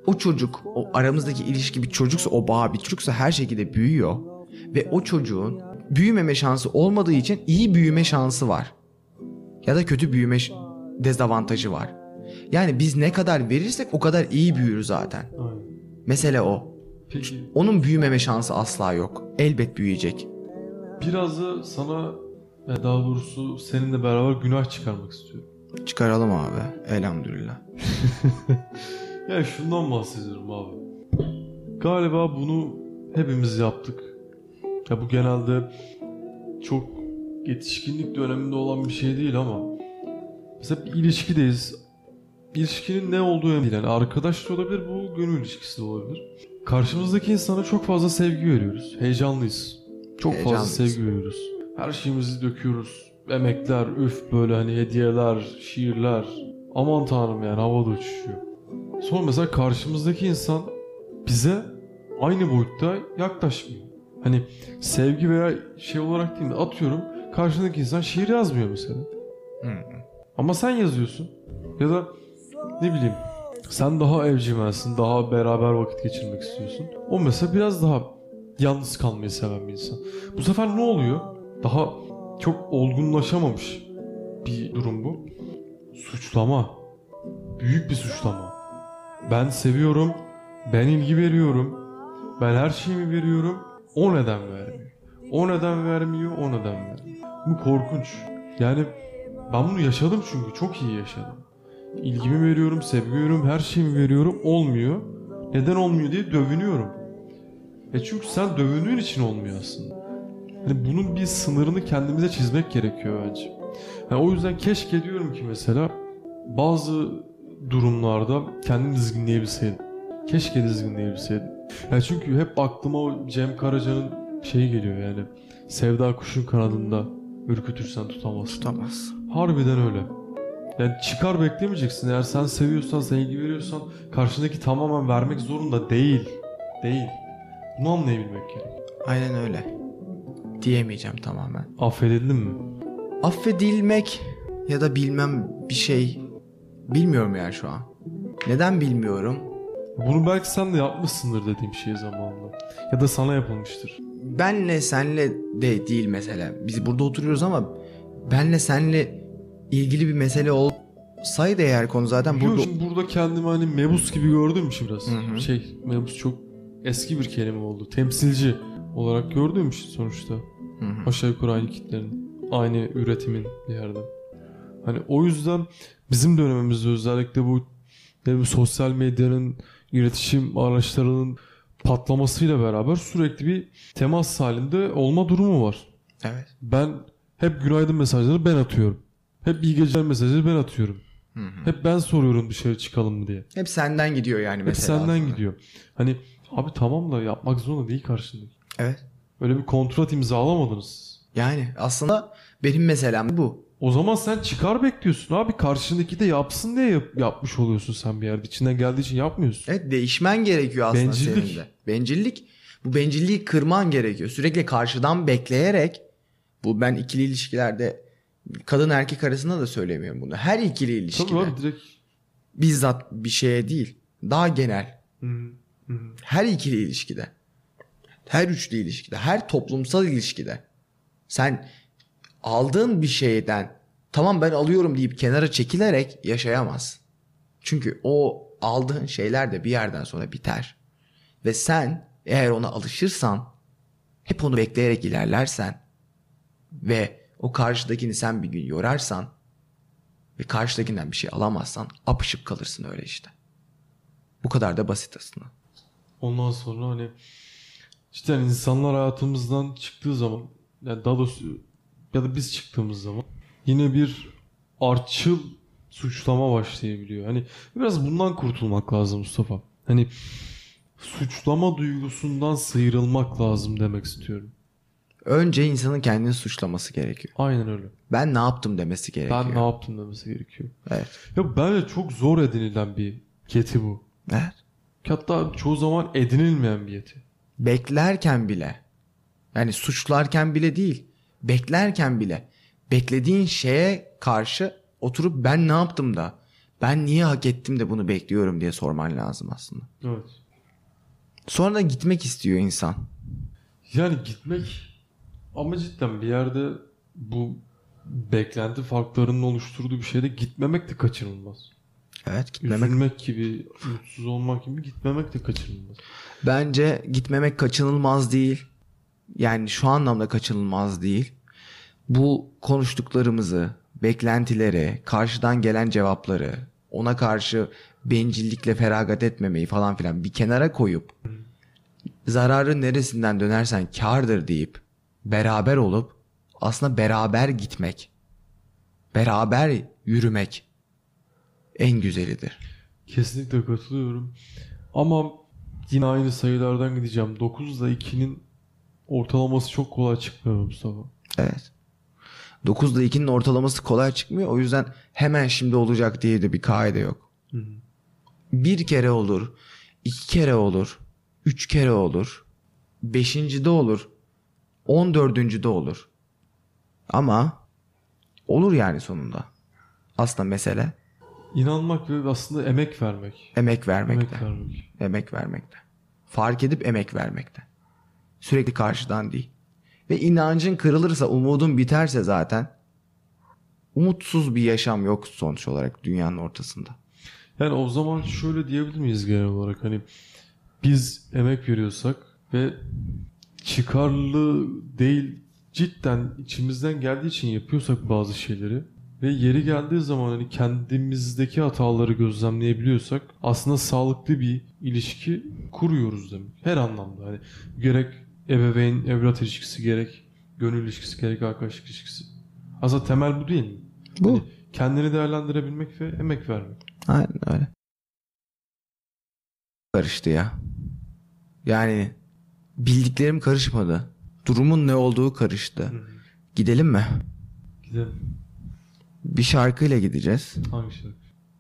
O çocuk, o aramızdaki ilişki bir çocuksa, o bağ bir çocuksa her şekilde büyüyor. Ve o çocuğun büyümeme şansı olmadığı için iyi büyüme şansı var. Ya da kötü büyüme dezavantajı var. Yani biz ne kadar verirsek o kadar iyi büyür zaten. Mesele o. Peki Onun büyümeme şansı asla yok. Elbet büyüyecek. biraz da sana daha doğrusu seninle beraber günah çıkarmak istiyorum. Çıkaralım abi. Elhamdülillah. [LAUGHS] Ya şundan bahsediyorum abi. Galiba bunu hepimiz yaptık. Ya bu genelde çok yetişkinlik döneminde olan bir şey değil ama mesela bir ilişkideyiz. İlişkinin ne olduğu önemli değil. Yani arkadaş da olabilir, bu gönül ilişkisi de olabilir. Karşımızdaki insana çok fazla sevgi veriyoruz. Heyecanlıyız. Çok fazla Heyecanlıyız. sevgi veriyoruz. Her şeyimizi döküyoruz. Emekler, üf böyle hani hediyeler, şiirler. Aman tanrım yani havada uçuşuyor. Sonra mesela karşımızdaki insan bize aynı boyutta yaklaşmıyor. Hani sevgi veya şey olarak değil mi? Atıyorum karşındaki insan şiir yazmıyor mesela. Ama sen yazıyorsun. Ya da ne bileyim sen daha evcimensin, daha beraber vakit geçirmek istiyorsun. O mesela biraz daha yalnız kalmayı seven bir insan. Bu sefer ne oluyor? Daha çok olgunlaşamamış bir durum bu. Suçlama. Büyük bir suçlama. Ben seviyorum, ben ilgi veriyorum, ben her şeyimi veriyorum. O neden vermiyor? O neden vermiyor, o neden vermiyor. Bu korkunç. Yani ben bunu yaşadım çünkü çok iyi yaşadım. İlgimi veriyorum, sevgi veriyorum, her şeyimi veriyorum. Olmuyor. Neden olmuyor diye dövünüyorum. E çünkü sen dövündüğün için olmuyor aslında. Hani bunun bir sınırını kendimize çizmek gerekiyor bence. Yani o yüzden keşke diyorum ki mesela bazı durumlarda kendimi dizginleyebilseydim. Keşke dizginleyebilseydim. Yani çünkü hep aklıma o Cem Karaca'nın şeyi geliyor yani. Sevda kuşun kanadında ürkütürsen tutamazsın. Tutamaz. Harbiden öyle. Yani çıkar beklemeyeceksin. Eğer sen seviyorsan, sen ilgi veriyorsan karşındaki tamamen vermek zorunda değil. Değil. Bunu anlayabilmek gerek. Aynen öyle. Diyemeyeceğim tamamen. Affedildin mi? Affedilmek ya da bilmem bir şey bilmiyorum yani şu an. Neden bilmiyorum? Bunu belki sen de yapmışsındır dediğim şey zamanında. Ya da sana yapılmıştır. Benle senle de değil mesela. Biz burada oturuyoruz ama benle senle ilgili bir mesele olsaydı eğer konu zaten Burada... Şimdi burada kendimi hani mebus gibi gördüğüm için biraz. Hı hı. Şey mebus çok eski bir kelime oldu. Temsilci olarak gördüğüm için sonuçta. Hı hı. Aşağı yukarı aynı kitlerin. Aynı üretimin bir yerde. Hani o yüzden bizim dönemimizde özellikle bu, yani sosyal medyanın iletişim araçlarının patlamasıyla beraber sürekli bir temas halinde olma durumu var. Evet. Ben hep günaydın mesajları ben atıyorum. Hep iyi geceler mesajları ben atıyorum. Hı hı. Hep ben soruyorum dışarı çıkalım mı diye. Hep senden gidiyor yani Hep mesela. senden aslında. gidiyor. Hani abi tamam da yapmak zorunda değil karşındaki. Evet. Öyle bir kontrat imzalamadınız. Yani aslında benim meselem bu. O zaman sen çıkar bekliyorsun abi. Karşındaki de yapsın diye yap- yapmış oluyorsun sen bir yerde. İçinden geldiği için yapmıyorsun. Evet değişmen gerekiyor aslında Bencillik. senin de. Bencillik. Bu bencilliği kırman gerekiyor. Sürekli karşıdan bekleyerek bu ben ikili ilişkilerde kadın erkek arasında da söylemiyorum bunu. Her ikili ilişkide Tabii abi direkt. bizzat bir şeye değil. Daha genel. Hı hı. Her ikili ilişkide. Her üçlü ilişkide. Her toplumsal ilişkide. Sen aldığın bir şeyden tamam ben alıyorum deyip kenara çekilerek yaşayamazsın. Çünkü o aldığın şeyler de bir yerden sonra biter. Ve sen eğer ona alışırsan hep onu bekleyerek ilerlersen ve o karşıdakini sen bir gün yorarsan ve karşıdakinden bir şey alamazsan apışıp kalırsın öyle işte. Bu kadar da basit aslında. Ondan sonra hani işte insanlar hayatımızdan çıktığı zaman yani daha doğrusu ya da biz çıktığımız zaman yine bir artçıl suçlama başlayabiliyor. Hani biraz bundan kurtulmak lazım Mustafa. Hani suçlama duygusundan sıyrılmak lazım demek istiyorum. Önce insanın kendini suçlaması gerekiyor. Aynen öyle. Ben ne yaptım demesi gerekiyor. Ben ne yaptım demesi gerekiyor. Evet. Ya bence çok zor edinilen bir yeti bu. Evet. Hatta çoğu zaman edinilmeyen bir yeti. Beklerken bile yani suçlarken bile değil beklerken bile beklediğin şeye karşı Oturup ben ne yaptım da ben niye hak ettim de bunu bekliyorum diye sorman lazım aslında. Evet. Sonra da gitmek istiyor insan. Yani gitmek ama cidden bir yerde bu beklenti farklarının oluşturduğu bir şeyde gitmemek de kaçınılmaz. Evet gitmemek. Üzülmek gibi, mutsuz olmak gibi gitmemek de kaçınılmaz. Bence gitmemek kaçınılmaz değil. Yani şu anlamda kaçınılmaz değil. Bu konuştuklarımızı, beklentileri, karşıdan gelen cevapları, ona karşı bencillikle feragat etmemeyi falan filan bir kenara koyup zararın neresinden dönersen kardır deyip beraber olup aslında beraber gitmek, beraber yürümek en güzelidir. Kesinlikle katılıyorum. Ama yine aynı sayılardan gideceğim. 9 ile 2'nin ortalaması çok kolay çıkmıyor Mustafa. Evet. 9'da 2'nin ortalaması kolay çıkmıyor. O yüzden hemen şimdi olacak diye de bir kaide yok. Hı hı. Bir kere olur, iki kere olur, üç kere olur, beşinci de olur, on dördüncü de olur. Ama olur yani sonunda. Aslında mesele İnanmak ve aslında emek vermek. emek vermekte. Emek vermek. Emek vermekte. Fark edip emek vermekte. Sürekli karşıdan değil. Ve inancın kırılırsa, umudun biterse zaten umutsuz bir yaşam yok sonuç olarak dünyanın ortasında. Yani o zaman şöyle diyebilir miyiz genel olarak hani biz emek veriyorsak ve çıkarlı değil cidden içimizden geldiği için yapıyorsak bazı şeyleri ve yeri geldiği zaman hani kendimizdeki hataları gözlemleyebiliyorsak aslında sağlıklı bir ilişki kuruyoruz demek. Her anlamda hani gerek ebeveyn evlat ilişkisi gerek gönül ilişkisi gerek arkadaşlık ilişkisi. Aslında temel bu değil mi? Bu. Hani kendini değerlendirebilmek ve emek vermek. Aynen öyle. Karıştı ya. Yani bildiklerim karışmadı. Durumun ne olduğu karıştı. Gidelim mi? Gidelim. Bir şarkıyla gideceğiz. Hangi şarkı?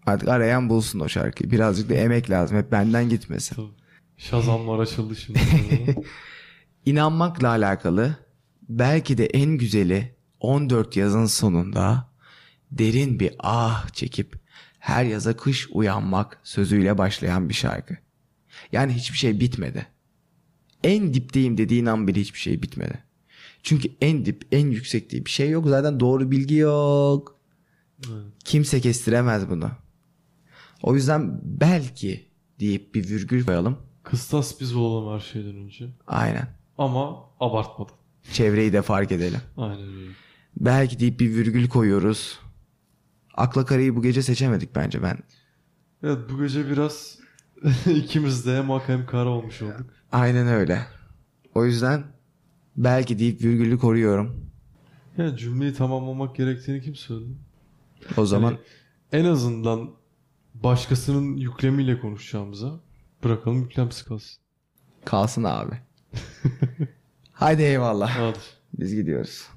Artık arayan bulsun o şarkıyı. Birazcık da emek lazım. Hep benden gitmesin. Tabii. Şazamlar açıldı şimdi. [LAUGHS] İnanmakla alakalı belki de en güzeli 14 yazın sonunda derin bir ah çekip her yaza kış uyanmak sözüyle başlayan bir şarkı. Yani hiçbir şey bitmedi. En dipteyim dediğin an bile hiçbir şey bitmedi. Çünkü en dip, en yüksek diye bir şey yok. Zaten doğru bilgi yok. Evet. Kimse kestiremez bunu. O yüzden belki deyip bir virgül koyalım. Kıstas biz olalım her şeyden önce. Aynen. Ama abartmadan. Çevreyi de fark edelim. Aynen öyle. Belki deyip bir virgül koyuyoruz. Akla karayı bu gece seçemedik bence ben. Evet bu gece biraz [LAUGHS] ikimiz de hem ak hem kara olmuş olduk. Aynen öyle. O yüzden belki deyip virgülü koruyorum. Yani cümleyi tamamlamak gerektiğini kim söyledi? O zaman Hani en azından başkasının yüklemiyle konuşacağımıza bırakalım yüklemsiz kalsın. kalsın abi. [LAUGHS] Haydi eyvallah. Hadi. Biz gidiyoruz.